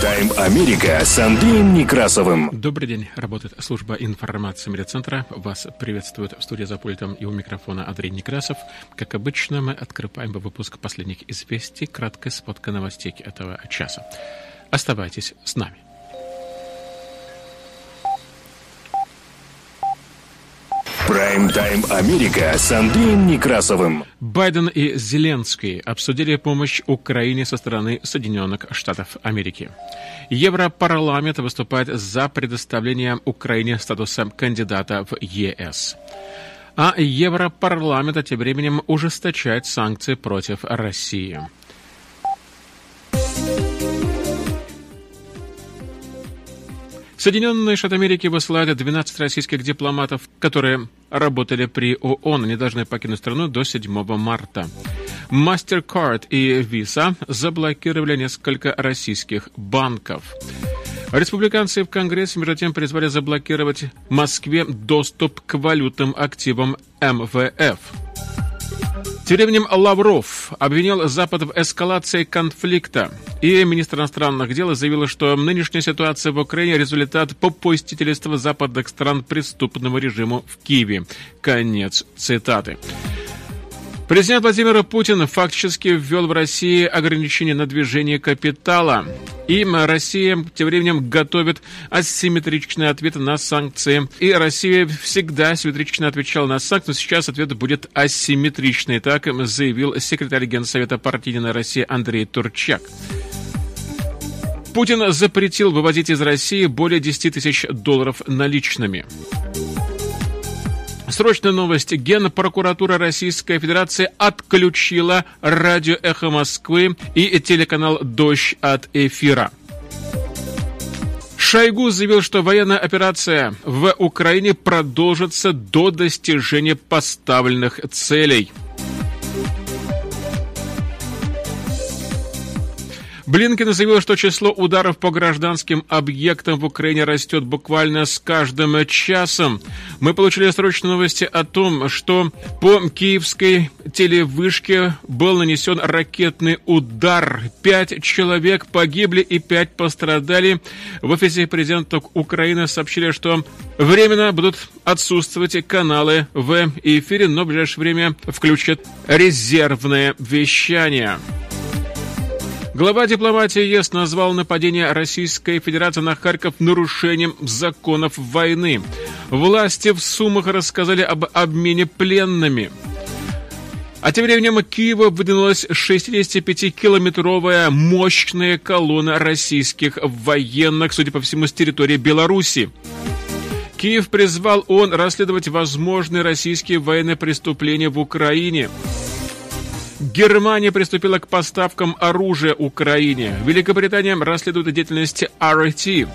Прайм-тайм Америка с Андреем Некрасовым. Добрый день. Работает служба информации медиацентра. Вас приветствует в студии за пультом и у микрофона Андрей Некрасов. Как обычно, мы открываем выпуск последних известий, краткой сводка новостей этого часа. Оставайтесь с нами. Прайм-тайм Америка с Андреем Некрасовым. Байден и Зеленский обсудили помощь Украине со стороны Соединенных Штатов Америки. Европарламент выступает за предоставление Украине статуса кандидата в ЕС. А Европарламент тем временем ужесточает санкции против России. Соединенные Штаты Америки высылают 12 российских дипломатов, которые работали при ООН, они должны покинуть страну до 7 марта. MasterCard и Visa заблокировали несколько российских банков. Республиканцы в Конгрессе, между тем, призвали заблокировать Москве доступ к валютным активам МВФ. Тем временем Лавров обвинил Запад в эскалации конфликта. И министр иностранных дел заявил, что нынешняя ситуация в Украине – результат попустительства западных стран преступному режиму в Киеве. Конец цитаты. Президент Владимир Путин фактически ввел в России ограничения на движение капитала. И Россия тем временем готовит асимметричный ответ на санкции. И Россия всегда симметрично отвечала на санкции, но сейчас ответ будет асимметричный. Так заявил секретарь Генсовета партии «Единая Россия» Андрей Турчак. Путин запретил вывозить из России более 10 тысяч долларов наличными. Срочная новость. Генпрокуратура Российской Федерации отключила радио «Эхо Москвы» и телеканал «Дождь» от эфира. Шойгу заявил, что военная операция в Украине продолжится до достижения поставленных целей – Блинкен заявил, что число ударов по гражданским объектам в Украине растет буквально с каждым часом. Мы получили срочные новости о том, что по киевской телевышке был нанесен ракетный удар. Пять человек погибли и пять пострадали. В офисе президента Украины сообщили, что временно будут отсутствовать каналы в эфире, но в ближайшее время включат резервное вещание. Глава дипломатии ЕС назвал нападение Российской Федерации на Харьков нарушением законов войны. Власти в Сумах рассказали об обмене пленными. А тем временем Киева выдвинулась 65-километровая мощная колонна российских военных, судя по всему, с территории Беларуси. Киев призвал ООН расследовать возможные российские военные преступления в Украине. Германия приступила к поставкам оружия Украине. Великобритания расследует деятельность RT.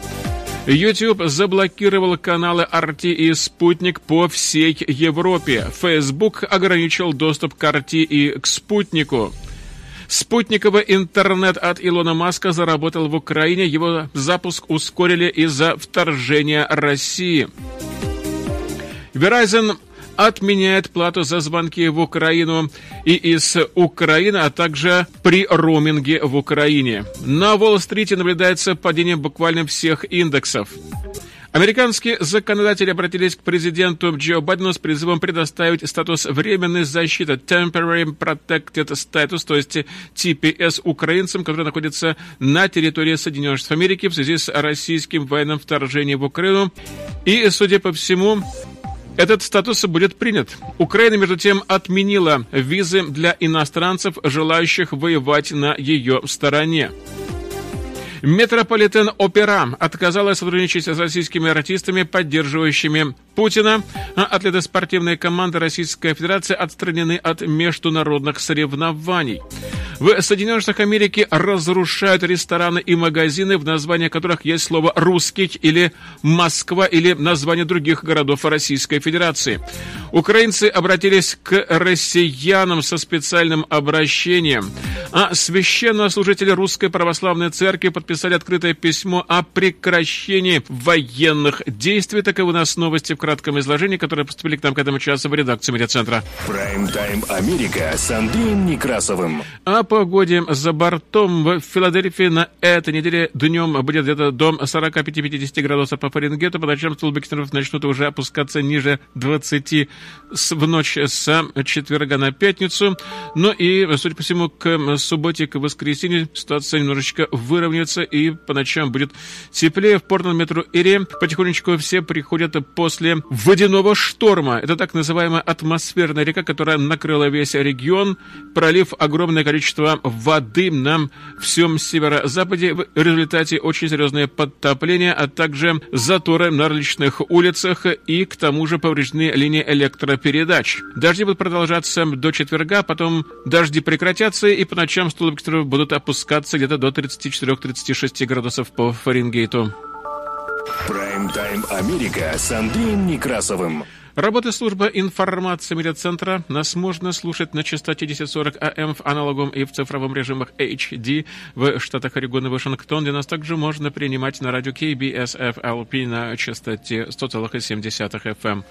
YouTube заблокировал каналы RT и «Спутник» по всей Европе. Facebook ограничил доступ к RT и к «Спутнику». Спутниковый интернет от Илона Маска заработал в Украине. Его запуск ускорили из-за вторжения России. Verizon отменяет плату за звонки в Украину и из Украины, а также при роуминге в Украине. На Уолл-стрите наблюдается падение буквально всех индексов. Американские законодатели обратились к президенту Джо Байдену с призывом предоставить статус временной защиты Temporary Protected Status, то есть TPS украинцам, которые находятся на территории Соединенных Штатов Америки в связи с российским военным вторжением в Украину. И, судя по всему, этот статус будет принят. Украина, между тем, отменила визы для иностранцев, желающих воевать на ее стороне. Метрополитен Опера отказалась сотрудничать с российскими артистами, поддерживающими Путина. Атлеты спортивной команды Российской Федерации отстранены от международных соревнований. В Соединенных Штатах Америки разрушают рестораны и магазины, в названии которых есть слово «русский» или «Москва» или название других городов Российской Федерации. Украинцы обратились к россиянам со специальным обращением, а священнослужители Русской Православной Церкви подписали открытое письмо о прекращении военных действий. Таковы у нас новости в кратком изложении, которые поступили к нам к этому часу в редакцию медиацентра. Прайм-тайм Америка с Андреем Некрасовым. О погоде за бортом в Филадельфии на этой неделе днем будет где-то до 45-50 градусов по Фаренгейту. По ночам столбы термометров начнут уже опускаться ниже 20 в ночь с четверга на пятницу. Ну и, судя по всему, к субботе, к воскресенью ситуация немножечко выровняется и по ночам будет теплее. В Портленд метро Ире потихонечку все приходят после водяного шторма. Это так называемая атмосферная река, которая накрыла весь регион, пролив огромное количество воды на всем северо-западе. В результате очень серьезное подтопление, а также заторы на различных улицах и к тому же повреждены линии электропередач. Дожди будут продолжаться до четверга, потом дожди прекратятся и по ночам столбики будут опускаться где-то до 34-36 градусов по Фаренгейту. Прайм-тайм Америка с Андреем Некрасовым. Работы службы информации медиацентра нас можно слушать на частоте 1040 АМ в аналоговом и в цифровом режимах HD в штатах Орегон и Вашингтон, где нас также можно принимать на радио KBSFLP на частоте 100,7 FM.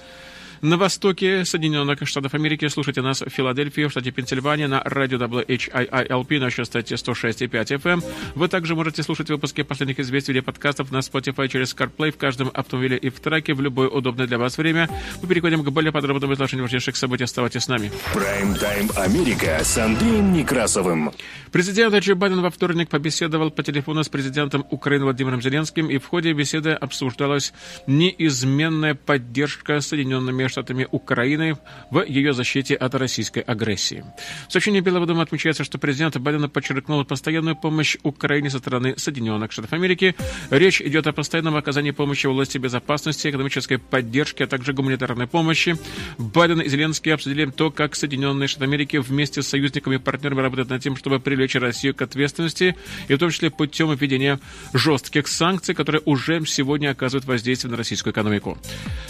На востоке Соединенных Штатов Америки слушайте нас в Филадельфии, в штате Пенсильвания на радио WHIILP на частоте 106,5 FM. Вы также можете слушать выпуски последних известий или подкастов на Spotify через CarPlay в каждом автомобиле и в траке в любое удобное для вас время. Мы переходим к более подробному изложению важнейших событий. Оставайтесь с нами. Прайм-тайм Америка с Андреем Некрасовым. Президент Джо Байден во вторник побеседовал по телефону с президентом Украины Владимиром Зеленским, и в ходе беседы обсуждалась неизменная поддержка Соединенными Штатами Украины в ее защите от российской агрессии. В сообщении Белого дома отмечается, что президент Байден подчеркнул постоянную помощь Украине со стороны Соединенных Штатов Америки. Речь идет о постоянном оказании помощи в области безопасности, экономической поддержки, а также гуманитарной помощи. Байден и Зеленский обсудили то, как Соединенные Штаты Америки вместе с союзниками и партнерами работают над тем, чтобы привлечь Россию к ответственности, и в том числе путем введения жестких санкций, которые уже сегодня оказывают воздействие на российскую экономику.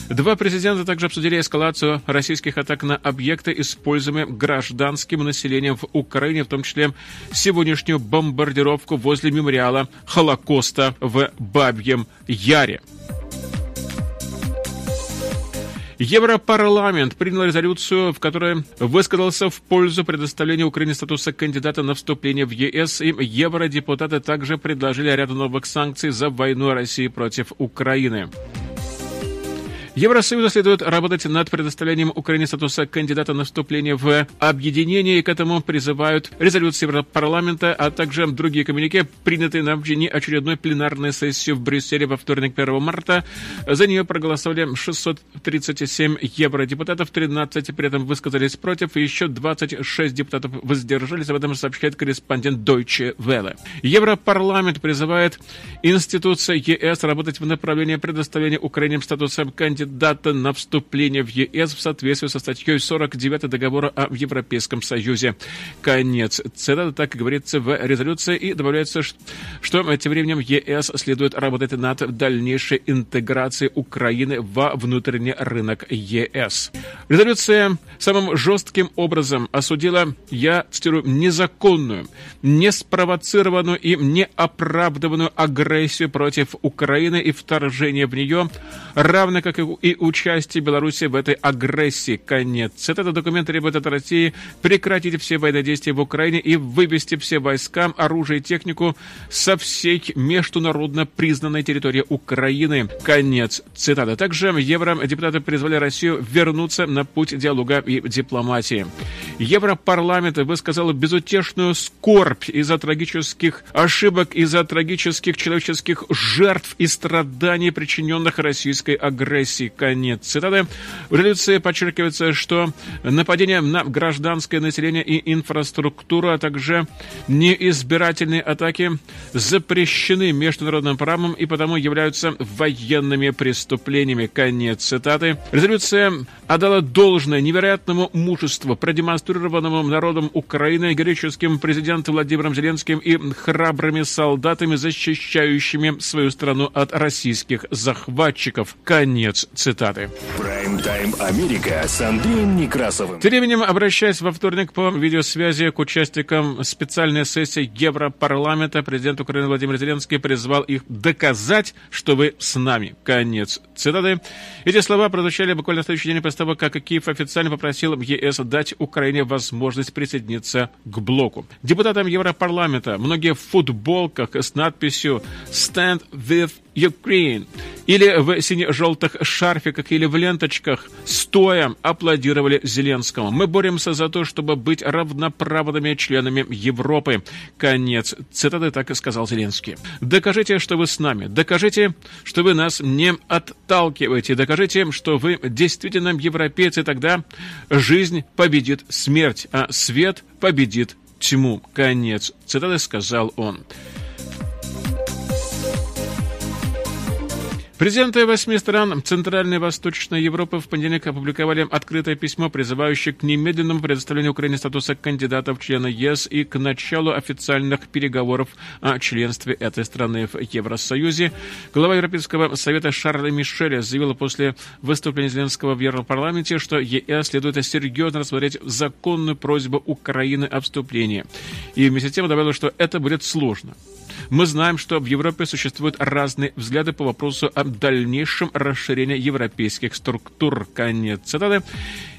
Два президента также обсудили обсудили эскалацию российских атак на объекты, используемые гражданским населением в Украине, в том числе сегодняшнюю бомбардировку возле мемориала Холокоста в Бабьем Яре. Европарламент принял резолюцию, в которой высказался в пользу предоставления Украине статуса кандидата на вступление в ЕС, и евродепутаты также предложили ряд новых санкций за войну России против Украины. Евросоюзу следует работать над предоставлением Украине статуса кандидата на вступление в объединение, и к этому призывают резолюции Европарламента, а также другие коммюнике, принятые на очередной пленарной сессии в Брюсселе во вторник 1 марта. За нее проголосовали 637 евродепутатов, 13 при этом высказались против, и еще 26 депутатов воздержались. Об этом сообщает корреспондент Deutsche Welle. Европарламент призывает институции ЕС работать в направлении предоставления Украине статуса кандидата кандидата на вступление в ЕС в соответствии со статьей 49 договора о Европейском Союзе. Конец цитаты, так и говорится в резолюции, и добавляется, что тем временем ЕС следует работать над дальнейшей интеграцией Украины во внутренний рынок ЕС. Резолюция самым жестким образом осудила, я цитирую, незаконную, неспровоцированную и неоправданную агрессию против Украины и вторжение в нее, равно как и и участие Беларуси в этой агрессии. Конец. Этот документ требует от России прекратить все военные действия в Украине и вывести все войска, оружие и технику со всей международно признанной территории Украины. Конец. Цитата. Также евродепутаты призвали Россию вернуться на путь диалога и дипломатии. Европарламент высказал безутешную скорбь из-за трагических ошибок, из-за трагических человеческих жертв и страданий, причиненных российской агрессией. Конец цитаты. В резолюции подчеркивается, что нападения на гражданское население и инфраструктуру, а также неизбирательные атаки запрещены международным правом и потому являются военными преступлениями. Конец цитаты. Резолюция отдала должное невероятному мужеству, продемонстрировать фрустрированным народом Украины, греческим президентом Владимиром Зеленским и храбрыми солдатами, защищающими свою страну от российских захватчиков. Конец цитаты. Прайм-тайм Америка с Андреем Некрасовым. Тем временем, обращаясь во вторник по видеосвязи к участникам специальной сессии Европарламента, президент Украины Владимир Зеленский призвал их доказать, что вы с нами. Конец цитаты. Эти слова прозвучали буквально в следующий день после того, как Киев официально попросил ЕС дать Украине возможность присоединиться к блоку. Депутатам Европарламента многие в футболках с надписью «Stand with Ukraine» или в сине-желтых шарфиках или в ленточках стоя аплодировали Зеленскому. Мы боремся за то, чтобы быть равноправными членами Европы. Конец цитаты так и сказал Зеленский. Докажите, что вы с нами. Докажите, что вы нас не отталкиваете. Докажите, что вы действительно европейцы. Тогда жизнь победит смерть, а свет победит тьму. Конец цитаты сказал он. Президенты восьми стран Центральной и Восточной Европы в понедельник опубликовали открытое письмо, призывающее к немедленному предоставлению Украине статуса кандидата в члены ЕС и к началу официальных переговоров о членстве этой страны в Евросоюзе. Глава Европейского совета Шарля Мишеля заявила после выступления Зеленского в Европарламенте, что ЕС следует серьезно рассмотреть законную просьбу Украины о вступлении. И вместе с тем добавила, что это будет сложно. Мы знаем, что в Европе существуют разные взгляды по вопросу о дальнейшем расширении европейских структур. Конец цитаты.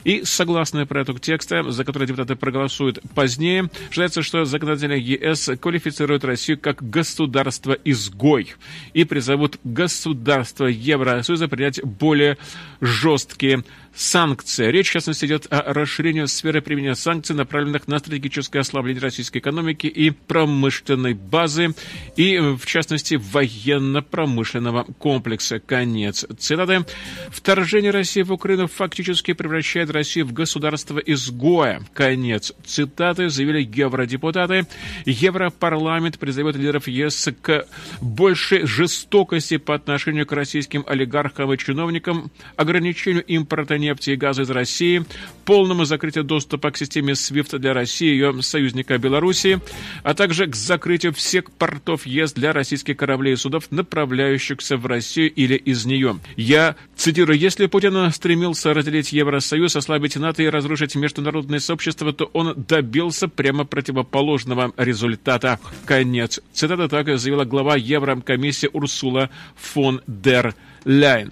И согласно проекту текста, за который депутаты проголосуют позднее, считается, что законодатели ЕС квалифицируют Россию как государство-изгой и призовут государство Евросоюза принять более жесткие санкции. Речь, в частности, идет о расширении сферы применения санкций, направленных на стратегическое ослабление российской экономики и промышленной базы, и, в частности, военно-промышленного комплекса. Конец цитаты. Вторжение России в Украину фактически превращает Россию в государство-изгоя. Конец цитаты, заявили евродепутаты. Европарламент призывает лидеров ЕС к большей жестокости по отношению к российским олигархам и чиновникам, ограничению импорта нефти и газа из России, полному закрытию доступа к системе SWIFT для России и ее союзника Белоруссии, а также к закрытию всех портов ЕС для российских кораблей и судов, направляющихся в Россию или из нее. Я цитирую, если Путин стремился разделить Евросоюз, ослабить НАТО и разрушить международное сообщество, то он добился прямо противоположного результата. Конец. Цитата так заявила глава Еврокомиссии Урсула фон дер Ляйн.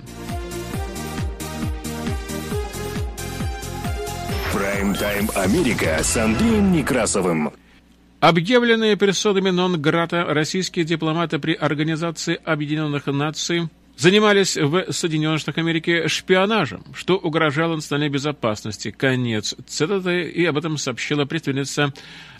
Прайм-тайм Америка с Андреем Некрасовым. Объявленные персонами нон-грата российские дипломаты при Организации Объединенных Наций занимались в Соединенных Штатах Америки шпионажем, что угрожало национальной безопасности. Конец цитаты, и об этом сообщила представительница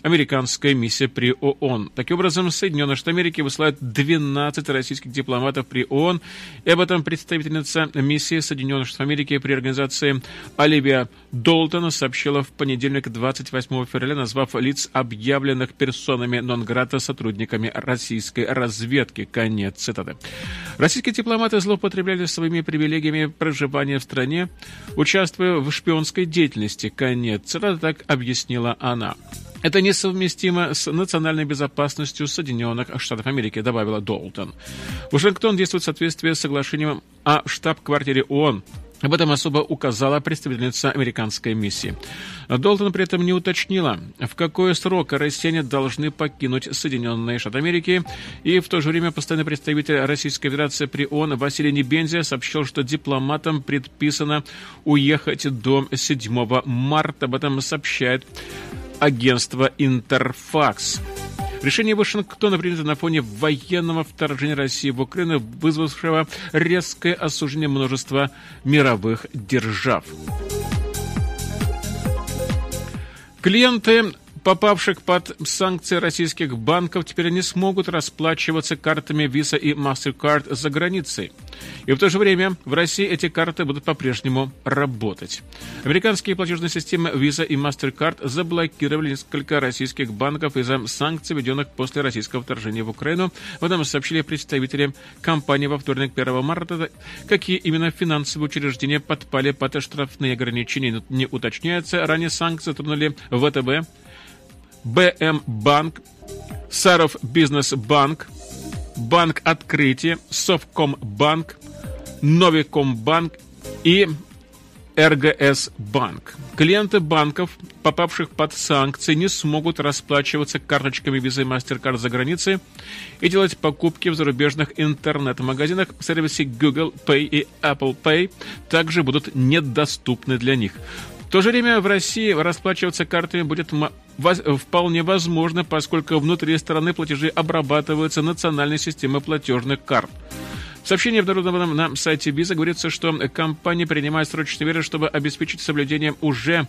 американской миссии при ООН. Таким образом, Соединенные Штаты Америки высылают 12 российских дипломатов при ООН, и об этом представительница миссии Соединенных Штатов Америки при организации Оливия Долтона сообщила в понедельник 28 февраля, назвав лиц, объявленных персонами нон-грата сотрудниками российской разведки. Конец цитаты. Российские дипломаты злоупотребляли своими привилегиями проживания в стране, участвуя в шпионской деятельности. Конец цитаты так объяснила она. Это несовместимо с национальной безопасностью Соединенных Штатов Америки, добавила Долтон. Вашингтон действует в соответствии с соглашением о штаб-квартире ООН об этом особо указала представительница американской миссии. Долтон при этом не уточнила, в какой срок россияне должны покинуть Соединенные Штаты Америки, и в то же время постоянный представитель Российской Федерации при ООН Василий Небензия сообщил, что дипломатам предписано уехать до 7 марта. Об этом сообщает агентство «Интерфакс». Решение Вашингтона принято на фоне военного вторжения России в Украину, вызвавшего резкое осуждение множества мировых держав. Клиенты попавших под санкции российских банков, теперь они смогут расплачиваться картами Visa и MasterCard за границей. И в то же время в России эти карты будут по-прежнему работать. Американские платежные системы Visa и MasterCard заблокировали несколько российских банков из-за санкций, введенных после российского вторжения в Украину. В этом сообщили представители компании во вторник 1 марта. Какие именно финансовые учреждения подпали под штрафные ограничения, не уточняется. Ранее санкции затронули ВТБ, БМ Банк, Саров Бизнес Банк, Банк Открытие, Совкомбанк, Новикомбанк и РГС Банк. Клиенты банков, попавших под санкции, не смогут расплачиваться карточками Visa и MasterCard за границей и делать покупки в зарубежных интернет-магазинах. Сервисы Google Pay и Apple Pay также будут недоступны для них. То же время в России расплачиваться картами будет вполне возможно, поскольку внутри страны платежи обрабатываются национальной системой платежных карт. В сообщении, обнародованном на сайте Visa, говорится, что компания принимает срочные меры, чтобы обеспечить соблюдение уже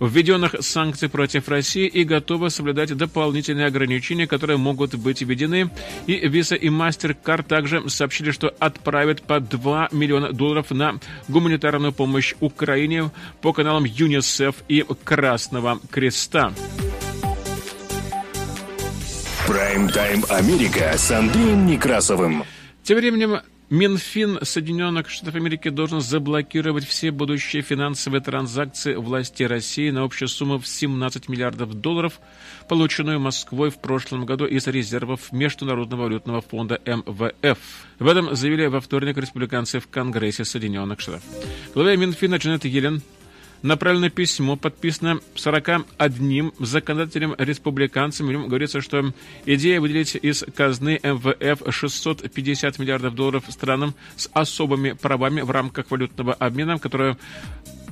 введенных санкций против России и готова соблюдать дополнительные ограничения, которые могут быть введены. И Visa и MasterCard также сообщили, что отправят по 2 миллиона долларов на гуманитарную помощь Украине по каналам ЮНИСЕФ и Красного Креста. Прайм-тайм Америка с Андреем Некрасовым. Тем временем Минфин Соединенных Штатов Америки должен заблокировать все будущие финансовые транзакции власти России на общую сумму в 17 миллиардов долларов, полученную Москвой в прошлом году из резервов Международного валютного фонда МВФ. Об этом заявили во вторник республиканцы в Конгрессе Соединенных Штатов. Глава Минфина Джанет Йеллен направлено письмо, подписано 41 законодателем-республиканцем. В нем говорится, что идея выделить из казны МВФ 650 миллиардов долларов странам с особыми правами в рамках валютного обмена, которую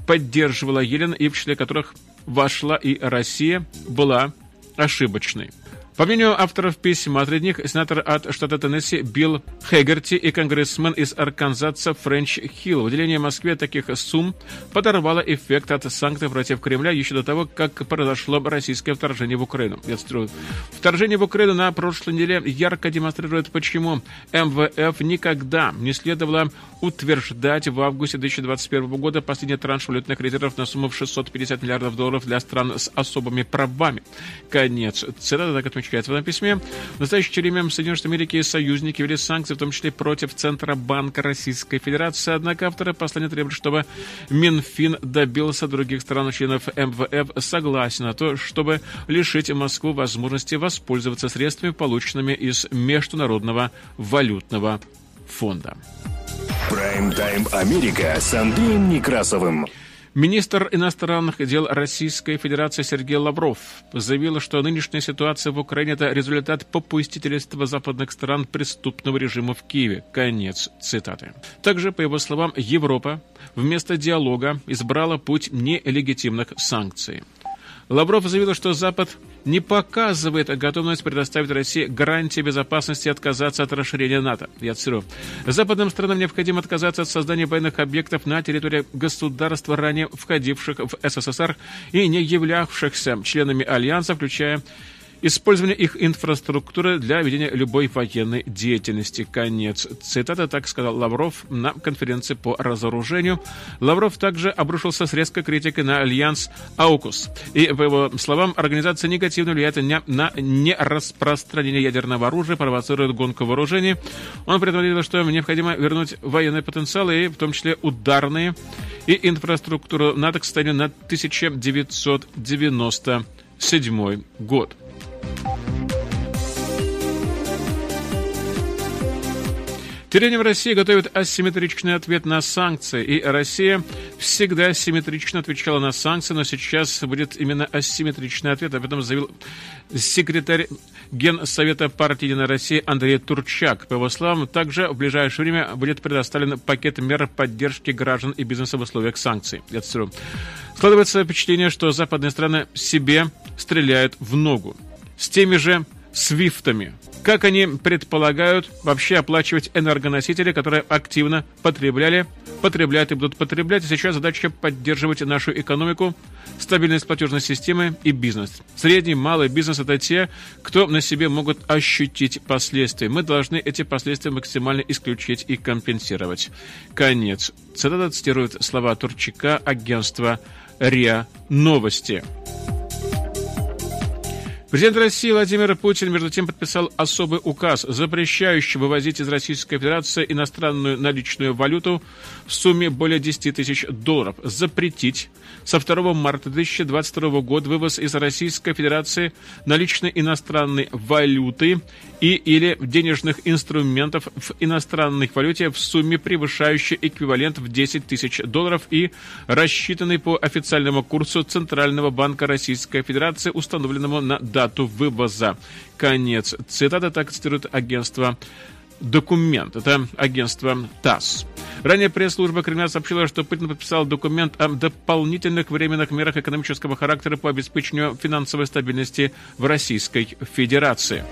поддерживала Елена и в числе которых вошла и Россия, была ошибочной. По мнению авторов письма, них сенатор от штата Теннесси Билл Хэггерти и конгрессмен из Арканзаса Френч Хилл. Выделение Москве таких сумм подорвало эффект от санкций против Кремля еще до того, как произошло российское вторжение в Украину. Я цитирую. Вторжение в Украину на прошлой неделе ярко демонстрирует, почему МВФ никогда не следовало утверждать в августе 2021 года последний транш валютных резервов на сумму в 650 миллиардов долларов для стран с особыми правами. Конец цитаты, так отмечается в этом письме. В настоящее время Соединенные Штаты Америки и союзники ввели санкции, в том числе против Центробанка Российской Федерации. Однако авторы послания требуют, чтобы Минфин добился других стран-членов МВФ согласен на то, чтобы лишить Москву возможности воспользоваться средствами, полученными из Международного валютного фонда. Прайм-тайм Америка с Андреем Некрасовым. Министр иностранных дел Российской Федерации Сергей Лавров заявил, что нынешняя ситуация в Украине – это результат попустительства западных стран преступного режима в Киеве. Конец цитаты. Также, по его словам, Европа вместо диалога избрала путь нелегитимных санкций. Лавров заявил, что Запад не показывает готовность предоставить России гарантии безопасности и отказаться от расширения НАТО. Я цитирую. Западным странам необходимо отказаться от создания военных объектов на территории государства, ранее входивших в СССР и не являвшихся членами Альянса, включая Использование их инфраструктуры для ведения любой военной деятельности. Конец цитаты, так сказал Лавров на конференции по разоружению. Лавров также обрушился с резкой критикой на альянс «Аукус». И, по его словам, организация негативно влияет на нераспространение ядерного оружия, провоцирует гонку вооружений. Он предупредил, что необходимо вернуть военный потенциал, и в том числе ударные, и инфраструктуру НАТО к состоянию на 1997 год. Тем в России готовит асимметричный ответ на санкции, и Россия всегда асимметрично отвечала на санкции, но сейчас будет именно асимметричный ответ. Об этом заявил секретарь Генсовета партии «Единая Россия» Андрей Турчак. По его словам, также в ближайшее время будет предоставлен пакет мер поддержки граждан и бизнеса в условиях санкций. Я цитирую. Складывается впечатление, что западные страны себе стреляют в ногу. С теми же свифтами. Как они предполагают вообще оплачивать энергоносители, которые активно потребляли, потребляют и будут потреблять. И сейчас задача поддерживать нашу экономику, стабильность платежной системы и бизнес. Средний, малый бизнес – это те, кто на себе могут ощутить последствия. Мы должны эти последствия максимально исключить и компенсировать. Конец. Цитата цитирует слова Турчака агентства РИА Новости. Президент России Владимир Путин, между тем, подписал особый указ, запрещающий вывозить из Российской Федерации иностранную наличную валюту в сумме более 10 тысяч долларов. Запретить со 2 марта 2022 года вывоз из Российской Федерации наличной иностранной валюты и или денежных инструментов в иностранной валюте в сумме, превышающей эквивалент в 10 тысяч долларов и рассчитанный по официальному курсу Центрального банка Российской Федерации, установленному на дату вывоза. Конец цитаты, так цитирует агентство документ. Это агентство ТАСС. Ранее пресс-служба Кремля сообщила, что Путин подписал документ о дополнительных временных мерах экономического характера по обеспечению финансовой стабильности в Российской Федерации.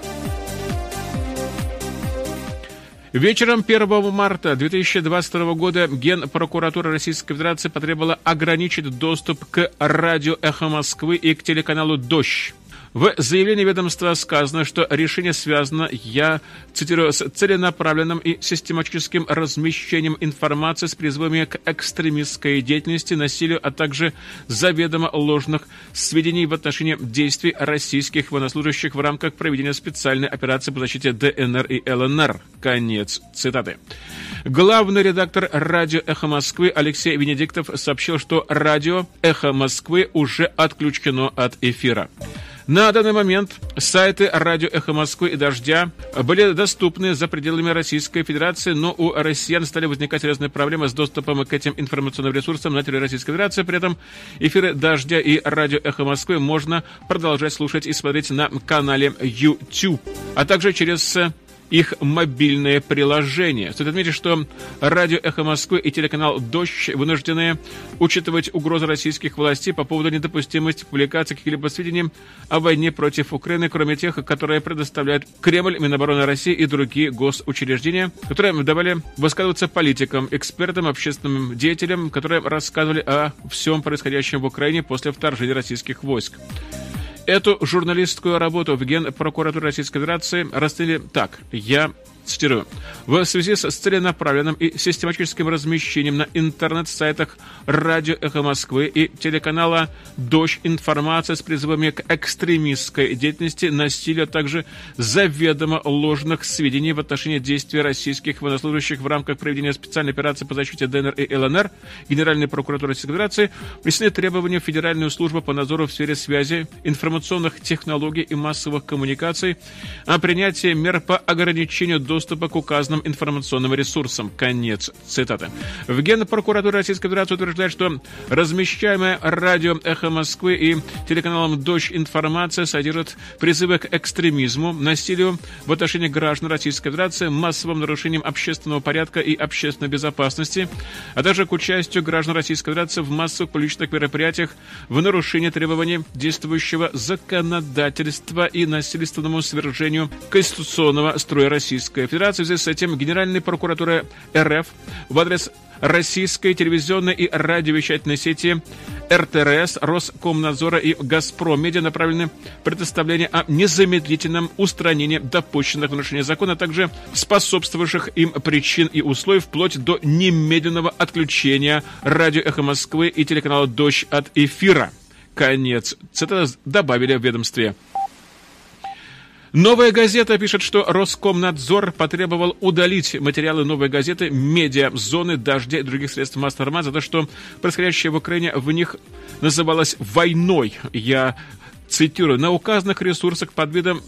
Вечером 1 марта 2022 года Генпрокуратура Российской Федерации потребовала ограничить доступ к радио «Эхо Москвы» и к телеканалу «Дождь». В заявлении ведомства сказано, что решение связано, я цитирую, с целенаправленным и систематическим размещением информации с призывами к экстремистской деятельности, насилию, а также заведомо ложных сведений в отношении действий российских военнослужащих в рамках проведения специальной операции по защите ДНР и ЛНР. Конец цитаты. Главный редактор радио «Эхо Москвы» Алексей Венедиктов сообщил, что радио «Эхо Москвы» уже отключено от эфира. На данный момент сайты радио «Эхо Москвы» и «Дождя» были доступны за пределами Российской Федерации, но у россиян стали возникать разные проблемы с доступом к этим информационным ресурсам на территории Российской Федерации. При этом эфиры «Дождя» и радио «Эхо Москвы» можно продолжать слушать и смотреть на канале YouTube, а также через их мобильное приложение. Стоит отметить, что радио «Эхо Москвы» и телеканал «Дождь» вынуждены учитывать угрозы российских властей по поводу недопустимости публикации каких-либо сведений о войне против Украины, кроме тех, которые предоставляют Кремль, Минобороны России и другие госучреждения, которые давали высказываться политикам, экспертам, общественным деятелям, которые рассказывали о всем происходящем в Украине после вторжения российских войск. Эту журналистскую работу в Генпрокуратуре Российской Федерации расценили так. Я цитирую, в связи с целенаправленным и систематическим размещением на интернет-сайтах радио «Эхо Москвы» и телеканала «Дождь» информация с призывами к экстремистской деятельности, насилию, а также заведомо ложных сведений в отношении действий российских военнослужащих в рамках проведения специальной операции по защите ДНР и ЛНР Генеральной прокуратуры Российской Федерации внесены требования в Федеральную службу по надзору в сфере связи, информационных технологий и массовых коммуникаций о принятии мер по ограничению доступа к указанным информационным ресурсам. Конец цитаты. В Генпрокуратуре Российской Федерации утверждает, что размещаемая радио «Эхо Москвы» и телеканалом «Дождь» информация содержит призывы к экстремизму, насилию в отношении граждан Российской Федерации, массовым нарушением общественного порядка и общественной безопасности, а также к участию граждан Российской Федерации в массовых публичных мероприятиях в нарушении требований действующего законодательства и насильственному свержению конституционного строя Российской Федерации. В связи с этим Генеральная прокуратура РФ в адрес российской телевизионной и радиовещательной сети РТРС, Роскомнадзора и Газпром Медиа направлены предоставление о незамедлительном устранении допущенных нарушений закона, а также способствовавших им причин и условий вплоть до немедленного отключения радио «Эхо Москвы» и телеканала «Дождь» от эфира. Конец. Цитата добавили в ведомстве. Новая газета пишет, что Роскомнадзор потребовал удалить материалы новой газеты «Медиа», «Зоны», «Дождя» и других средств массовой информации за то, что происходящее в Украине в них называлось «войной». Я цитирую, на указанных ресурсах под видом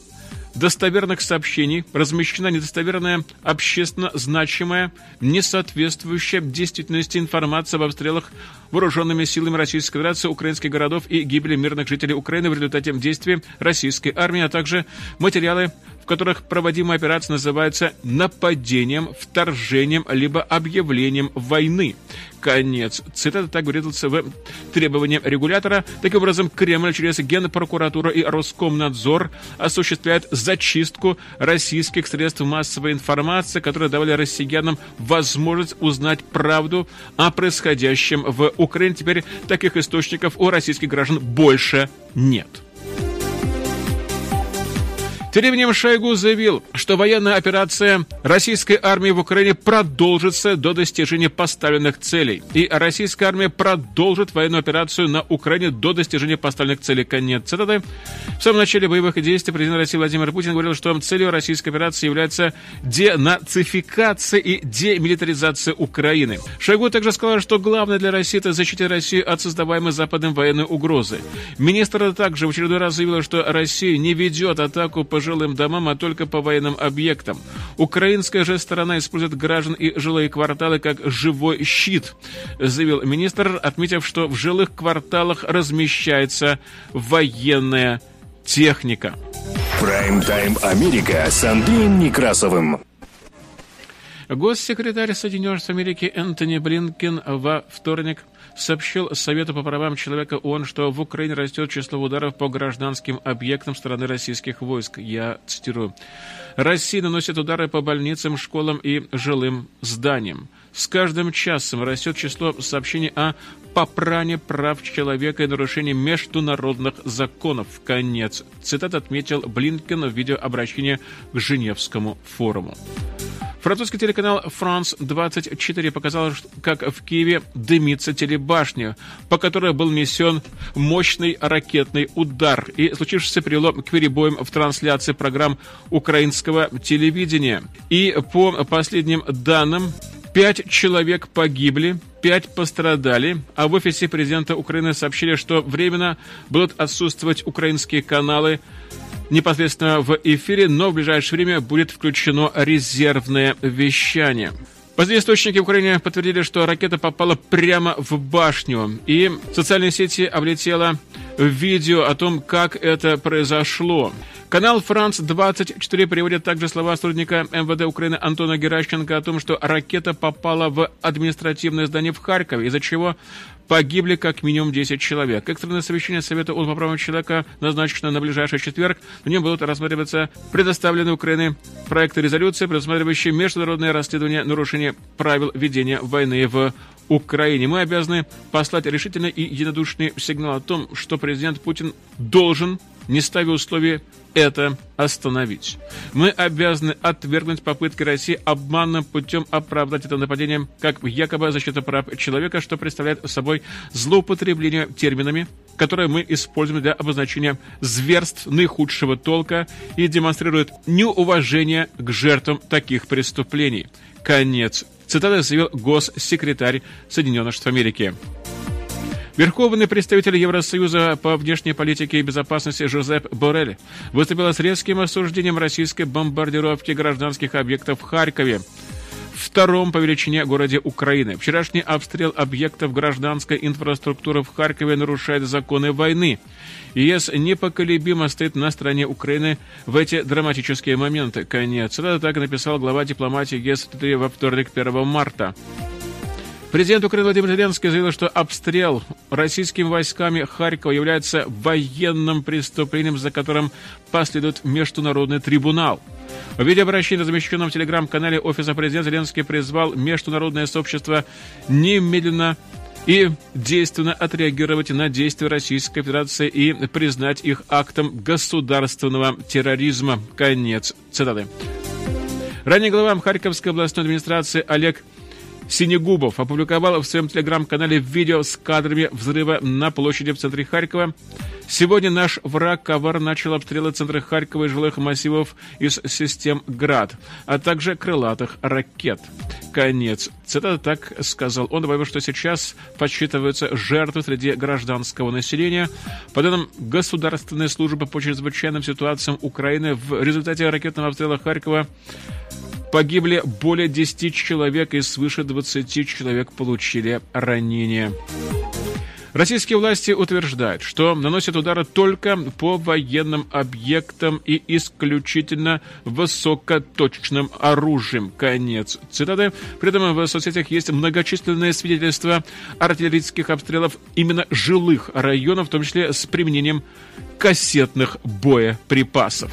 достоверных сообщений размещена недостоверная, общественно значимая, несоответствующая действительности информация об обстрелах вооруженными силами Российской Федерации украинских городов и гибели мирных жителей Украины в результате действий российской армии, а также материалы в которых проводимая операция называется нападением, вторжением либо объявлением войны. Конец. Цитата так говорится в требовании регулятора. Таким образом, Кремль через Генпрокуратуру и Роскомнадзор осуществляет зачистку российских средств массовой информации, которые давали россиянам возможность узнать правду о происходящем в Украине. Теперь таких источников у российских граждан больше нет. Тем временем Шойгу заявил, что военная операция российской армии в Украине продолжится до достижения поставленных целей. И российская армия продолжит военную операцию на Украине до достижения поставленных целей. Конец цитаты. В самом начале боевых действий президент России Владимир Путин говорил, что целью российской операции является денацификация и демилитаризация Украины. Шойгу также сказал, что главное для России это защитить Россию от создаваемой Западом военной угрозы. Министр также в очередной раз заявил, что Россия не ведет атаку по жилым домам, а только по военным объектам. Украинская же сторона использует граждан и жилые кварталы как живой щит, заявил министр, отметив, что в жилых кварталах размещается военная техника. Прайм-тайм Америка с Андреем Некрасовым. Госсекретарь Соединенных Штатов Америки Энтони Блинкен во вторник сообщил Совету по правам человека ООН, что в Украине растет число ударов по гражданским объектам страны российских войск. Я цитирую. Россия наносит удары по больницам, школам и жилым зданиям. С каждым часом растет число сообщений о попране прав человека и нарушении международных законов. Конец. Цитат отметил Блинкен в видеообращении к Женевскому форуму. Французский телеканал France 24 показал, как в Киеве дымится телебашня, по которой был несен мощный ракетный удар и случившийся перелом к перебоям в трансляции программ украинского телевидения. И по последним данным, Пять человек погибли, пять пострадали, а в офисе президента Украины сообщили, что временно будут отсутствовать украинские каналы непосредственно в эфире, но в ближайшее время будет включено резервное вещание. Позднее источники в Украине подтвердили, что ракета попала прямо в башню, и в социальные сети облетело видео о том, как это произошло. Канал «Франц-24» приводит также слова сотрудника МВД Украины Антона Геращенко о том, что ракета попала в административное здание в Харькове, из-за чего погибли как минимум 10 человек. Экстренное совещание Совета ООН по правам человека назначено на ближайший четверг. В нем будут рассматриваться предоставленные Украине проекты резолюции, предусматривающие международное расследование нарушения правил ведения войны в Украине. Мы обязаны послать решительный и единодушный сигнал о том, что президент Путин должен не ставя условия это остановить. Мы обязаны отвергнуть попытки России обманным путем оправдать это нападение как якобы защита прав человека, что представляет собой злоупотребление терминами, которые мы используем для обозначения зверств наихудшего толка и демонстрирует неуважение к жертвам таких преступлений. Конец. Цитата заявил госсекретарь Соединенных Штатов Америки. Верховный представитель Евросоюза по внешней политике и безопасности Жозеп Борель выступил с резким осуждением российской бомбардировки гражданских объектов в Харькове втором по величине городе Украины. Вчерашний обстрел объектов гражданской инфраструктуры в Харькове нарушает законы войны. ЕС непоколебимо стоит на стороне Украины в эти драматические моменты. Конец. Это так написал глава дипломатии ЕС во вторник 1 марта. Президент Украины Владимир Зеленский заявил, что обстрел российскими войсками Харькова является военным преступлением, за которым последует международный трибунал. В видеообращении, размещенном в телеграм-канале Офиса президента, Зеленский призвал международное сообщество немедленно и действенно отреагировать на действия Российской Федерации и признать их актом государственного терроризма. Конец цитаты. Ранее глава Харьковской областной администрации Олег Синегубов опубликовал в своем телеграм-канале видео с кадрами взрыва на площади в центре Харькова. Сегодня наш враг ковар начал обстрелы центра Харькова и жилых массивов из систем «Град», а также крылатых ракет. Конец. Цитата так сказал он, добавил, что сейчас подсчитываются жертвы среди гражданского населения. По данным Государственной службы по чрезвычайным ситуациям Украины, в результате ракетного обстрела Харькова Погибли более 10 человек и свыше 20 человек получили ранения. Российские власти утверждают, что наносят удары только по военным объектам и исключительно высокоточным оружием. Конец цитаты. При этом в соцсетях есть многочисленные свидетельства артиллерийских обстрелов именно жилых районов, в том числе с применением кассетных боеприпасов.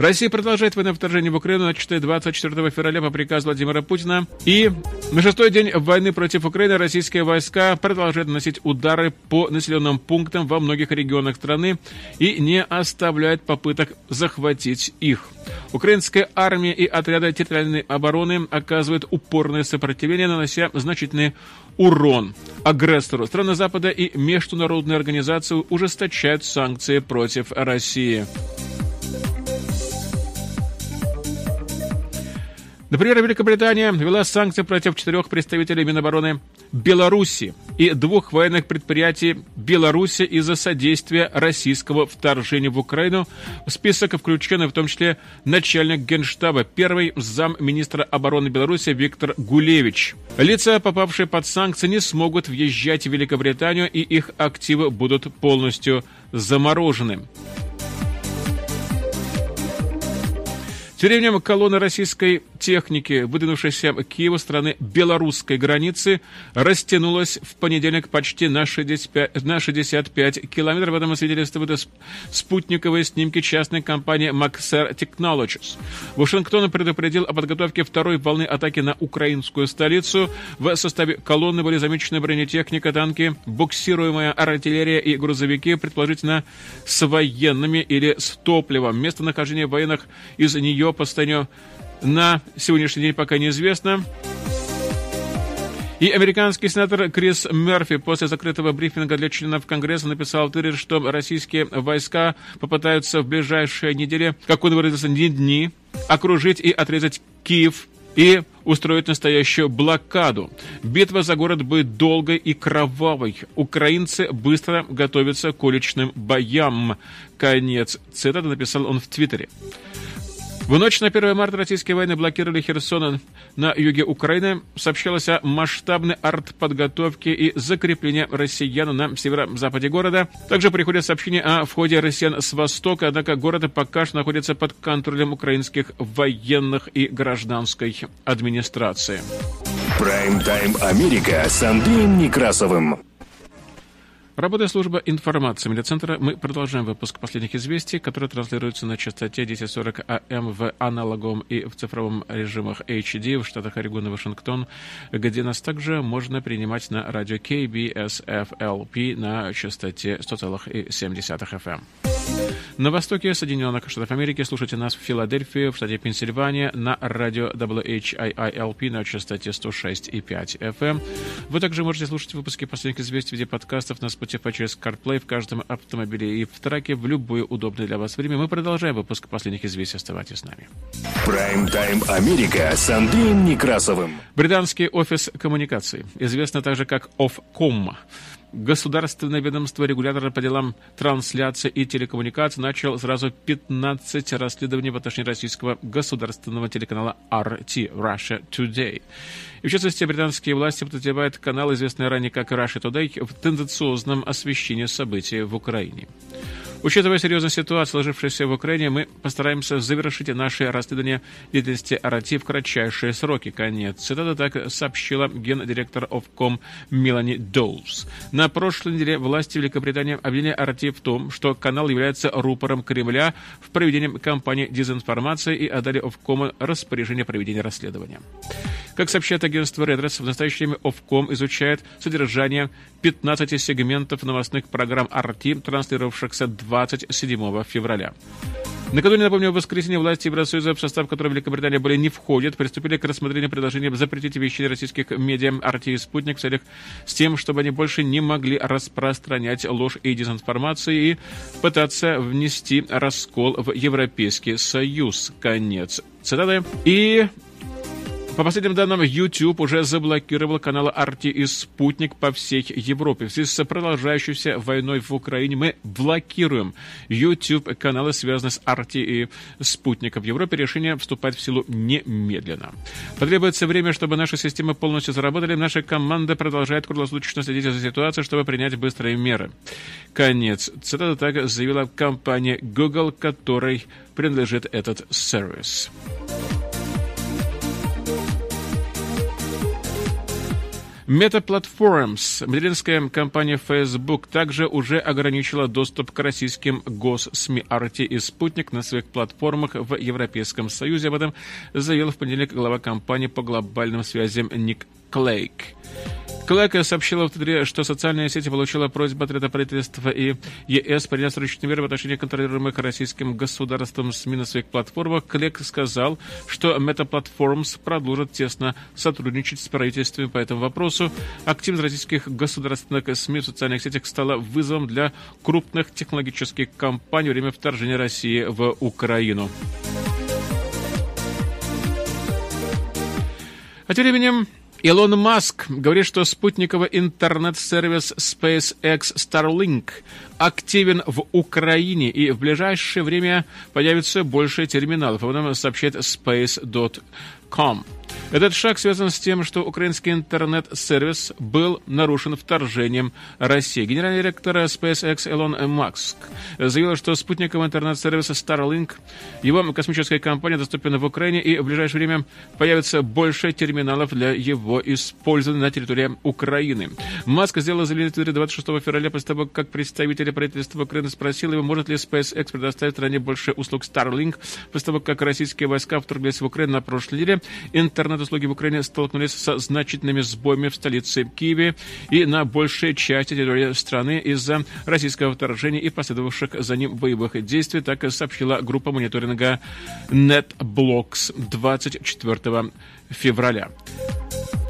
Россия продолжает военное вторжение в Украину, начатое 24 февраля по приказу Владимира Путина. И на шестой день войны против Украины российские войска продолжают наносить удары по населенным пунктам во многих регионах страны и не оставляют попыток захватить их. Украинская армия и отряды территориальной обороны оказывают упорное сопротивление, нанося значительный урон агрессору. Страны Запада и международные организации ужесточают санкции против России. Например, Великобритания ввела санкции против четырех представителей Минобороны Беларуси и двух военных предприятий Беларуси из-за содействия российского вторжения в Украину. В список включены в том числе начальник генштаба, первый зам министра обороны Беларуси Виктор Гулевич. Лица, попавшие под санкции, не смогут въезжать в Великобританию, и их активы будут полностью заморожены. Тем временем колонна российской техники, выдвинувшейся к Киеву стороны белорусской границы, растянулась в понедельник почти на 65, на 65 километров. В этом свидетельствуют спутниковые снимки частной компании Maxer Technologies. Вашингтон предупредил о подготовке второй волны атаки на украинскую столицу. В составе колонны были замечены бронетехника, танки, буксируемая артиллерия и грузовики, предположительно с военными или с топливом. Местонахождение военных из нее по состоянию на сегодняшний день пока неизвестно. И американский сенатор Крис Мерфи после закрытого брифинга для членов Конгресса написал в Твиттере, что российские войска попытаются в ближайшие недели, как он выразился, не дни, окружить и отрезать Киев и устроить настоящую блокаду. Битва за город будет долгой и кровавой. Украинцы быстро готовятся к уличным боям. Конец цитаты написал он в Твиттере. В ночь на 1 марта российские войны блокировали Херсон на юге Украины. Сообщалось о масштабной артподготовке и закреплении россиян на северо-западе города. Также приходят сообщения о входе россиян с востока, однако город пока что находится под контролем украинских военных и гражданской администрации. Прайм-тайм Америка с Андреем Некрасовым. Работая служба информации медиацентра, мы продолжаем выпуск последних известий, которые транслируются на частоте 1040 АМ в аналоговом и в цифровом режимах HD в штатах Орегон и Вашингтон, где нас также можно принимать на радио KBSFLP на частоте 100,7 FM. На востоке Соединенных Штатов Америки слушайте нас в Филадельфии, в штате Пенсильвания, на радио WHIILP на частоте 106,5 FM. Вы также можете слушать выпуски последних известий в виде подкастов на Spotify через CarPlay в каждом автомобиле и в траке в любое удобное для вас время. Мы продолжаем выпуск последних известий. Оставайтесь с нами. Прайм-тайм Америка с Андреем Некрасовым. Британский офис коммуникаций, известно также как Ofcom, Государственное ведомство регулятора по делам трансляции и телекоммуникаций начал сразу 15 расследований в отношении российского государственного телеканала RT, Russia Today. И в частности, британские власти подозревают канал, известный ранее как Russia Today, в тенденциозном освещении событий в Украине. Учитывая серьезную ситуацию, сложившуюся в Украине, мы постараемся завершить наше расследование деятельности РАТИ в кратчайшие сроки. Конец. Цитата так сообщила гендиректор Овком Мелани Доуз. На прошлой неделе власти Великобритании обвинили РАТИ в том, что канал является рупором Кремля в проведении кампании дезинформации и отдали Овкому распоряжение проведения расследования. Как сообщает агентство Редрес, в настоящее время Овком изучает содержание 15 сегментов новостных программ RT, транслировавшихся 27 февраля. Накануне, напомню, в воскресенье власти Евросоюза, в состав которой Великобритания более не входит, приступили к рассмотрению предложения запретить вещание российских медиа «Арти» и «Спутник» в целях с тем, чтобы они больше не могли распространять ложь и дезинформацию и пытаться внести раскол в Европейский Союз. Конец цитаты. И По последним данным, YouTube уже заблокировал каналы RT и «Спутник» по всей Европе. В связи с продолжающейся войной в Украине мы блокируем YouTube-каналы, связанные с RT и «Спутником». В Европе решение вступать в силу немедленно. Потребуется время, чтобы наши системы полностью заработали. Наша команда продолжает круглосуточно следить за ситуацией, чтобы принять быстрые меры. Конец. Цитата так заявила компания Google, которой принадлежит этот сервис. Meta Platforms, материнская компания Facebook, также уже ограничила доступ к российским госсми RT и «Спутник» на своих платформах в Европейском Союзе. Об этом заявил в понедельник глава компании по глобальным связям Ник Клейк. Клэк сообщила в Твиттере, что социальные сети получила просьбу от ряда правительства и ЕС принять срочные меры в отношении контролируемых российским государством СМИ на своих платформах. Клэк сказал, что Meta Platforms продолжит тесно сотрудничать с правительствами по этому вопросу. Активность российских государственных СМИ в социальных сетях стала вызовом для крупных технологических компаний во время вторжения России в Украину. А тем временем Илон Маск говорит, что спутниковый интернет-сервис SpaceX Starlink активен в Украине и в ближайшее время появится больше терминалов. Об этом сообщает space.com. Этот шаг связан с тем, что украинский интернет-сервис был нарушен вторжением России. Генеральный директор SpaceX Элон Макск заявил, что спутниковый интернет-сервис Starlink, его космическая компания, доступен в Украине, и в ближайшее время появится больше терминалов для его использования на территории Украины. Маск сделал заявление в Твиттере 26 февраля после того, как представители правительства Украины спросил его, может ли SpaceX предоставить стране больше услуг Starlink после того, как российские войска вторглись в Украину на прошлой неделе. Интернет интернет-услуги в Украине столкнулись со значительными сбоями в столице Киеве и на большей части территории страны из-за российского вторжения и последовавших за ним боевых действий, так и сообщила группа мониторинга NetBlocks 24 февраля.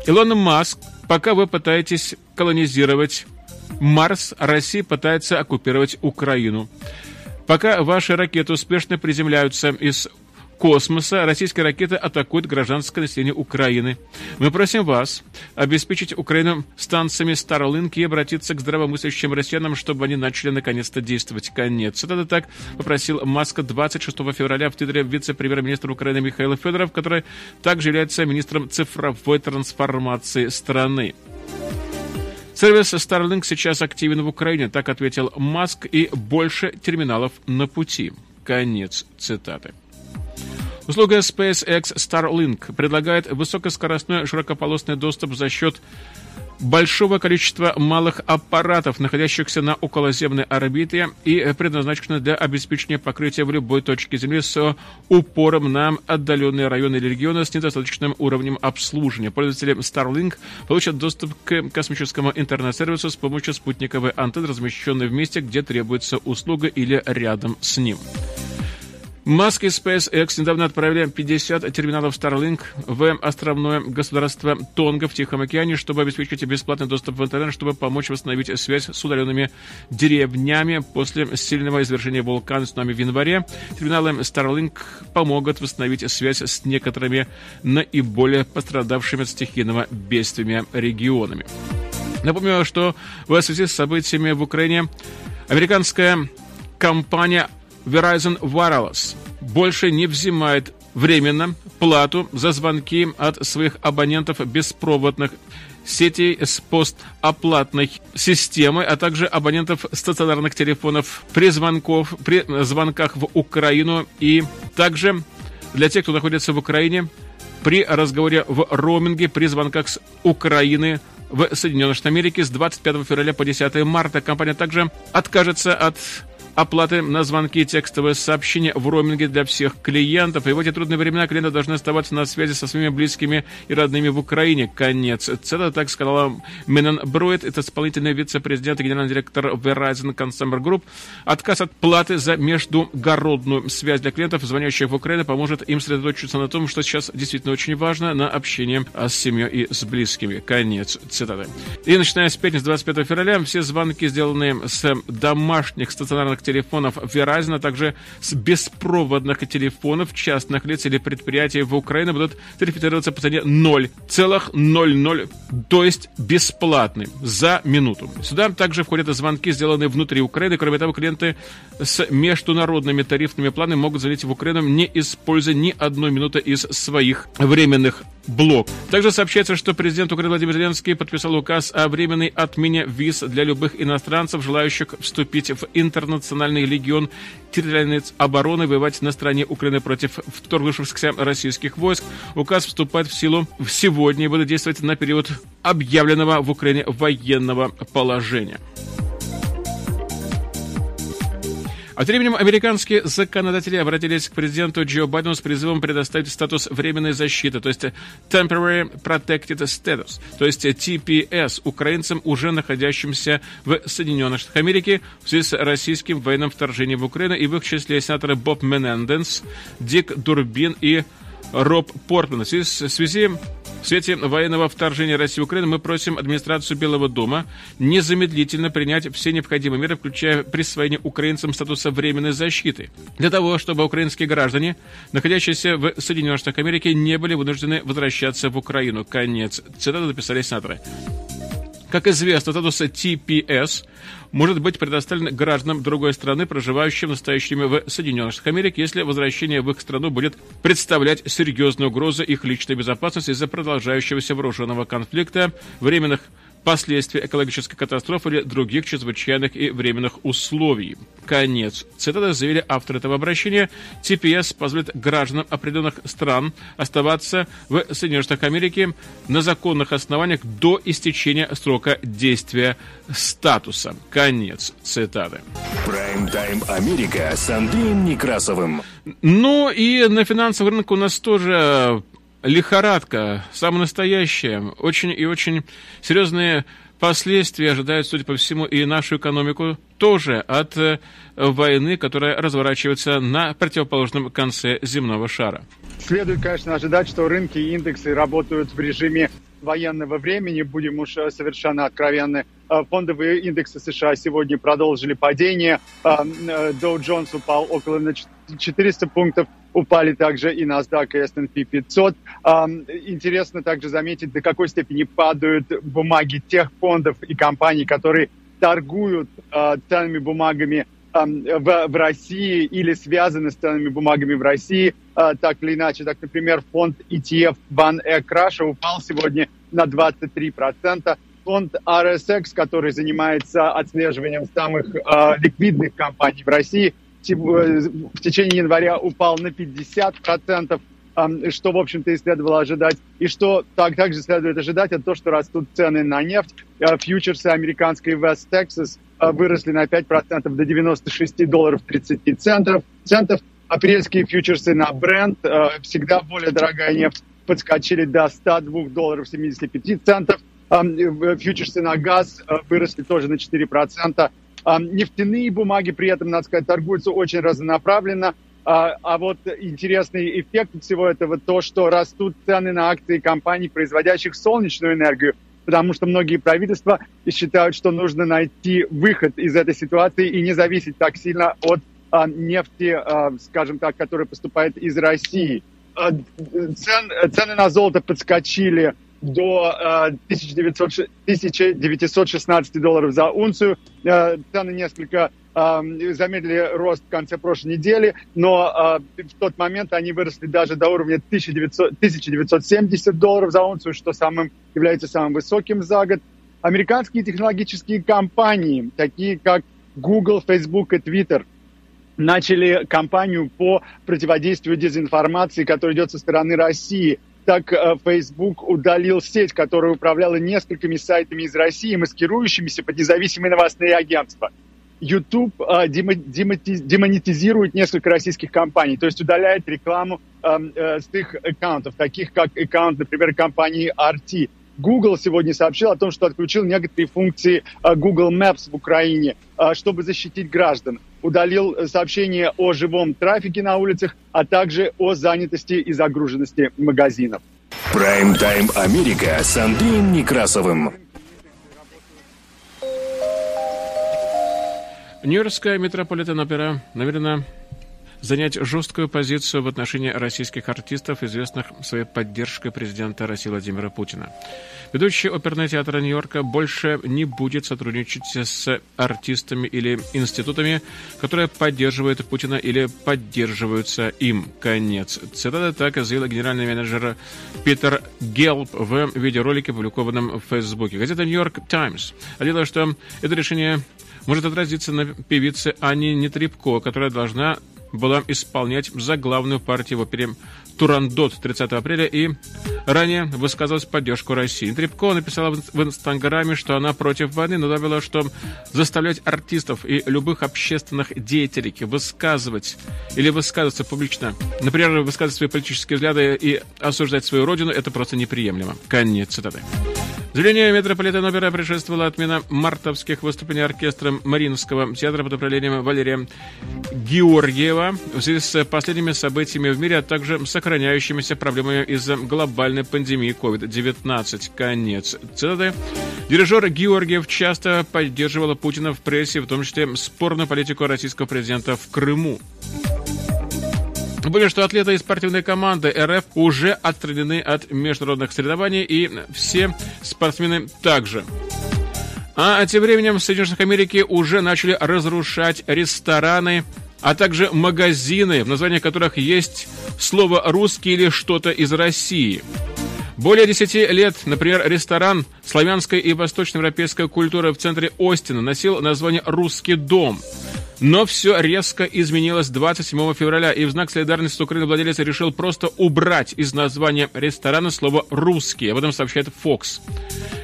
Илон Маск, пока вы пытаетесь колонизировать Марс, Россия пытается оккупировать Украину. Пока ваши ракеты успешно приземляются из космоса российские ракеты атакуют гражданское население Украины. Мы просим вас обеспечить Украину станциями Starlink и обратиться к здравомыслящим россиянам, чтобы они начали наконец-то действовать. Конец. Это так попросил Маска 26 февраля в Твиттере вице-премьер-министр Украины Михаил Федоров, который также является министром цифровой трансформации страны. Сервис Starlink сейчас активен в Украине, так ответил Маск, и больше терминалов на пути. Конец цитаты. Услуга SpaceX Starlink предлагает высокоскоростной широкополосный доступ за счет большого количества малых аппаратов, находящихся на околоземной орбите и предназначенных для обеспечения покрытия в любой точке Земли с упором на отдаленные районы или регионы с недостаточным уровнем обслуживания. Пользователи Starlink получат доступ к космическому интернет-сервису с помощью спутниковой антенны, размещенной в месте, где требуется услуга или рядом с ним. Маск и SpaceX недавно отправили 50 терминалов Starlink в островное государство Тонга в Тихом океане, чтобы обеспечить бесплатный доступ в интернет, чтобы помочь восстановить связь с удаленными деревнями после сильного извержения вулкана нами в январе. Терминалы Starlink помогут восстановить связь с некоторыми наиболее пострадавшими от стихийного бедствия регионами. Напомню, что в связи с событиями в Украине американская компания Verizon Wireless больше не взимает временно плату за звонки от своих абонентов беспроводных сетей с постоплатной системой, а также абонентов стационарных телефонов при, звонков, при звонках в Украину и также для тех, кто находится в Украине, при разговоре в роуминге при звонках с Украины в Соединенных Штатах Америки с 25 февраля по 10 марта. Компания также откажется от оплаты на звонки и текстовые сообщения в роуминге для всех клиентов. И в эти трудные времена клиенты должны оставаться на связи со своими близкими и родными в Украине. Конец. Это так сказала Менен Брует, это исполнительный вице-президент и генеральный директор Verizon Consumer Group. Отказ от платы за междугородную связь для клиентов, звонящих в Украину, поможет им сосредоточиться на том, что сейчас действительно очень важно, на общение с семьей и с близкими. Конец цитаты. И начиная с пятницы 25 февраля все звонки, сделанные с домашних стационарных мобильных телефонов Verizon, а также с беспроводных телефонов частных лиц или предприятий в Украине будут тарифицироваться по цене 0,00, то есть бесплатный за минуту. Сюда также входят звонки, сделанные внутри Украины. Кроме того, клиенты с международными тарифными планами могут звонить в Украину, не используя ни одной минуты из своих временных блок. Также сообщается, что президент Украины Владимир Зеленский подписал указ о временной отмене виз для любых иностранцев, желающих вступить в интернациональный легион территориальной обороны, воевать на стороне Украины против вторгнувшихся российских войск. Указ вступает в силу сегодня и будет действовать на период объявленного в Украине военного положения. А тем временем американские законодатели обратились к президенту Джо Байдену с призывом предоставить статус временной защиты, то есть Temporary Protected Status, то есть TPS, украинцам, уже находящимся в Соединенных Штатах Америки в связи с российским военным вторжением в Украину, и в их числе сенаторы Боб Мененденс, Дик Дурбин и Роб Портман. В связи в свете военного вторжения России в Украину мы просим администрацию Белого дома незамедлительно принять все необходимые меры, включая присвоение украинцам статуса временной защиты, для того, чтобы украинские граждане, находящиеся в Соединенных Штатах Америки, не были вынуждены возвращаться в Украину. Конец. Цитату написали сенаторы. Как известно, статус TPS может быть предоставлен гражданам другой страны, проживающим время в Соединенных Штатах Америки, если возвращение в их страну будет представлять серьезную угрозу их личной безопасности из-за продолжающегося вооруженного конфликта, временных последствия экологической катастрофы или других чрезвычайных и временных условий. Конец. Цитата заявили авторы этого обращения. ТПС позволит гражданам определенных стран оставаться в Соединенных Штатах Америки на законных основаниях до истечения срока действия статуса. Конец цитаты. Прайм-тайм Америка с Андреем Некрасовым. Ну и на финансовом рынке у нас тоже лихорадка, самая настоящая, очень и очень серьезные последствия ожидают, судя по всему, и нашу экономику тоже от э, войны, которая разворачивается на противоположном конце земного шара. Следует, конечно, ожидать, что рынки и индексы работают в режиме военного времени, будем уж э, совершенно откровенны. Э, фондовые индексы США сегодня продолжили падение. Доу Джонс упал около 400 пунктов, упали также и NASDAQ, и S&P 500. Интересно также заметить, до какой степени падают бумаги тех фондов и компаний, которые торгуют э, ценными бумагами в, в России или связаны с ценными бумагами в России, э, так или иначе. Так, например, фонд ETF Ban Egg Russia упал сегодня на 23%. Фонд RSX, который занимается отслеживанием самых э, ликвидных компаний в России, в течение января упал на 50%, что, в общем-то, и следовало ожидать. И что так, также следует ожидать, это то, что растут цены на нефть. Э, фьючерсы американской West Texas э, выросли на 5% до 96 долларов 30 центов. центов. Апрельские фьючерсы на бренд, э, всегда более дорогая нефть, подскочили до 102 долларов 75 центов. Фьючерсы на газ выросли тоже на 4%. Нефтяные бумаги при этом, надо сказать, торгуются очень разнонаправленно. А, а вот интересный эффект всего этого то, что растут цены на акции компаний, производящих солнечную энергию, потому что многие правительства считают, что нужно найти выход из этой ситуации и не зависеть так сильно от а, нефти, а, скажем так, которая поступает из России. А, цен, цены на золото подскочили до 1900, э, 1916 долларов за унцию. Э, цены несколько замедлили рост в конце прошлой недели, но э, в тот момент они выросли даже до уровня 1900, 1970 долларов за унцию, что самым, является самым высоким за год. Американские технологические компании, такие как Google, Facebook и Twitter, начали кампанию по противодействию дезинформации, которая идет со стороны России – так э, Facebook удалил сеть, которая управляла несколькими сайтами из России, маскирующимися под независимые новостные агентства. YouTube э, демонетизирует несколько российских компаний, то есть удаляет рекламу эм, э, с их аккаунтов, таких как аккаунт, например, компании RT. Google сегодня сообщил о том, что отключил некоторые функции Google Maps в Украине, чтобы защитить граждан. Удалил сообщения о живом трафике на улицах, а также о занятости и загруженности магазинов. Прайм-тайм Америка с Андреем Некрасовым. Нью-Йоркская метрополитен опера намерена занять жесткую позицию в отношении российских артистов, известных своей поддержкой президента России Владимира Путина. Ведущий оперный театр Нью-Йорка больше не будет сотрудничать с артистами или институтами, которые поддерживают Путина или поддерживаются им. Конец. Цитата так заявил генеральный менеджер Питер Гелп в видеоролике, опубликованном в Фейсбуке. Газета «Нью-Йорк Таймс» отделила, что это решение может отразиться на певице Анне Нетребко, которая должна была исполнять за главную партию в опере Турандот 30 апреля и ранее высказалась в поддержку России. Трепко написала в Инстаграме, что она против войны, но добавила, что заставлять артистов и любых общественных деятелей высказывать или высказываться публично, например, высказывать свои политические взгляды и осуждать свою родину, это просто неприемлемо. Конец цитаты. Заявлению метрополитена опера предшествовала отмена мартовских выступлений оркестра Мариинского театра под управлением Валерия Георгиева в связи с последними событиями в мире, а также сохраняющимися проблемами из-за глобальной пандемии COVID-19. Конец цитаты. Дирижер Георгиев часто поддерживала Путина в прессе, в том числе спорную политику российского президента в Крыму. Более что атлеты из спортивной команды РФ уже отстранены от международных соревнований, и все спортсмены также. А тем временем в Соединенных Америки уже начали разрушать рестораны, а также магазины, в названиях которых есть слово «русский» или что-то из России. Более 10 лет, например, ресторан славянской и восточноевропейской культуры в центре Остина носил название «Русский дом». Но все резко изменилось 27 февраля, и в знак солидарности с Украиной владелец решил просто убрать из названия ресторана слово «русский». Об этом сообщает Fox.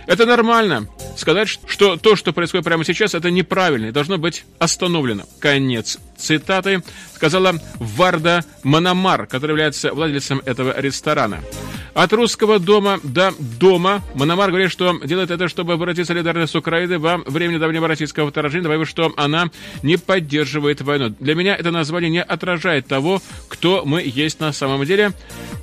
Это нормально. Сказать, что то, что происходит прямо сейчас, это неправильно и должно быть остановлено. Конец цитаты сказала Варда Мономар, который является владельцем этого ресторана. От русского дома до дома Мономар говорит, что делает это, чтобы выразить солидарность с Украиной во время недавнего российского вторжения, добавив, что она не поддерживает войну. Для меня это название не отражает того, кто мы есть на самом деле.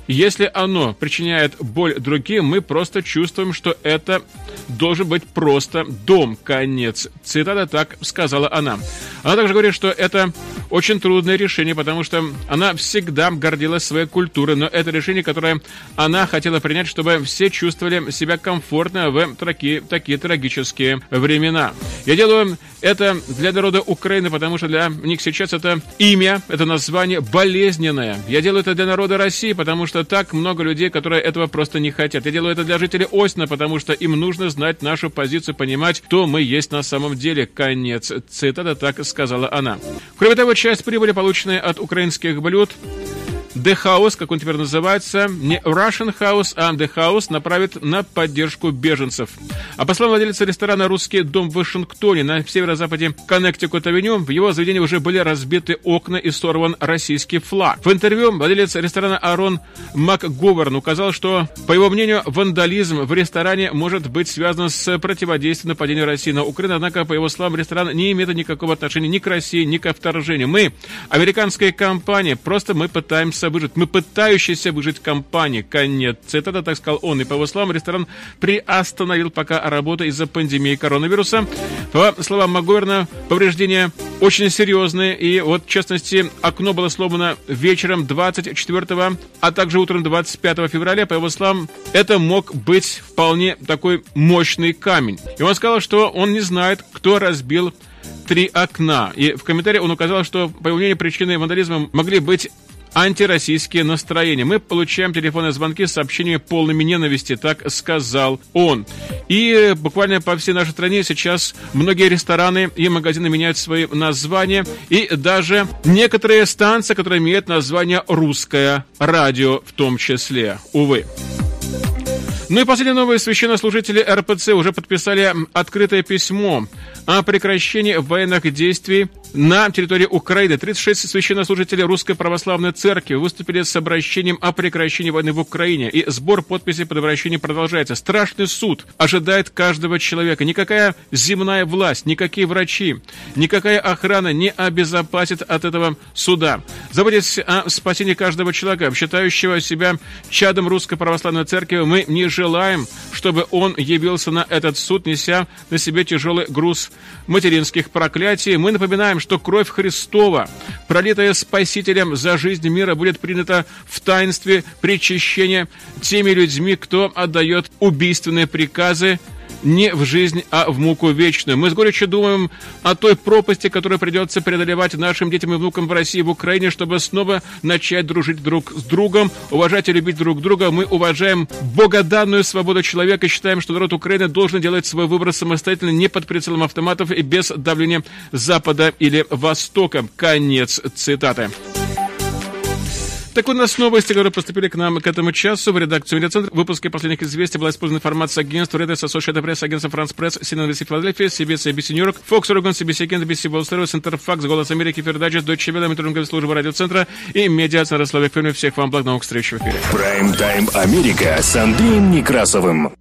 Если оно причиняет боль другим, мы просто чувствуем, что это должен быть просто дом. Конец. Цитата так сказала она. Она также говорит, что это очень трудное решение, потому что она всегда гордилась своей культурой, но это решение, которое она хотела принять, чтобы все чувствовали себя комфортно в такие, такие трагические времена. Я делаю это для народа Украины, потому что для них сейчас это имя, это название болезненное. Я делаю это для народа России, потому что так много людей, которые этого просто не хотят. Я делаю это для жителей Осина, потому что им нужно знать нашу позицию, понимать, кто мы есть на самом деле. Конец. Цитата так сказала она. Кроме того, часть прибыли, полученная от украинских блюд, The House, как он теперь называется, не Russian House, а The House направит на поддержку беженцев. А по словам владельца ресторана «Русский дом» в Вашингтоне на северо-западе Коннектикут-авеню, в его заведении уже были разбиты окна и сорван российский флаг. В интервью владелец ресторана Арон МакГоверн указал, что, по его мнению, вандализм в ресторане может быть связан с противодействием нападению России на Украину, однако, по его словам, ресторан не имеет никакого отношения ни к России, ни к вторжению. Мы, американская компания, просто мы пытаемся пытающаяся выжить, мы пытающиеся выжить компании. Конец цитата, так сказал он. И по его словам, ресторан приостановил пока работу из-за пандемии коронавируса. По словам Магуэрна, повреждения очень серьезные. И вот, в частности, окно было сломано вечером 24, а также утром 25 февраля. По его словам, это мог быть вполне такой мощный камень. И он сказал, что он не знает, кто разбил три окна. И в комментарии он указал, что, по его мнению, причиной вандализма могли быть антироссийские настроения. Мы получаем телефонные звонки с сообщениями полными ненависти, так сказал он. И буквально по всей нашей стране сейчас многие рестораны и магазины меняют свои названия, и даже некоторые станции, которые имеют название «Русское радио» в том числе, увы. Ну и последние новые священнослужители РПЦ уже подписали открытое письмо о прекращении военных действий на территории Украины. 36 священнослужителей Русской Православной Церкви выступили с обращением о прекращении войны в Украине. И сбор подписей под обращением продолжается. Страшный суд ожидает каждого человека. Никакая земная власть, никакие врачи, никакая охрана не обезопасит от этого суда. Заботясь о спасении каждого человека, считающего себя чадом Русской Православной Церкви, мы не желаем, чтобы он явился на этот суд, неся на себе тяжелый груз материнских проклятий. Мы напоминаем, что кровь Христова, пролитая Спасителем за жизнь мира, будет принята в таинстве причащения теми людьми, кто отдает убийственные приказы не в жизнь, а в муку вечную. Мы с горечью думаем о той пропасти, которую придется преодолевать нашим детям и внукам в России и в Украине, чтобы снова начать дружить друг с другом, уважать и любить друг друга. Мы уважаем богоданную свободу человека и считаем, что народ Украины должен делать свой выбор самостоятельно, не под прицелом автоматов и без давления Запада или Востока. Конец цитаты. Так у нас новости, которые поступили к нам к этому часу в редакцию Медиацентр. В выпуске последних известий была использована информация агентства Reuters, Associated Press, агентства France Press, CNN BBC Philadelphia, CBS, ABC New York, Fox Oregon, CBC Kent, Wall Street, Center Fox, Голос Америки, Передача, Deutsche Welle, Метрунговая служба радиоцентра и Медиацентр Славик Фирме. Всех вам благ, новых встреч в эфире. Прайм-тайм Америка с Андреем Некрасовым.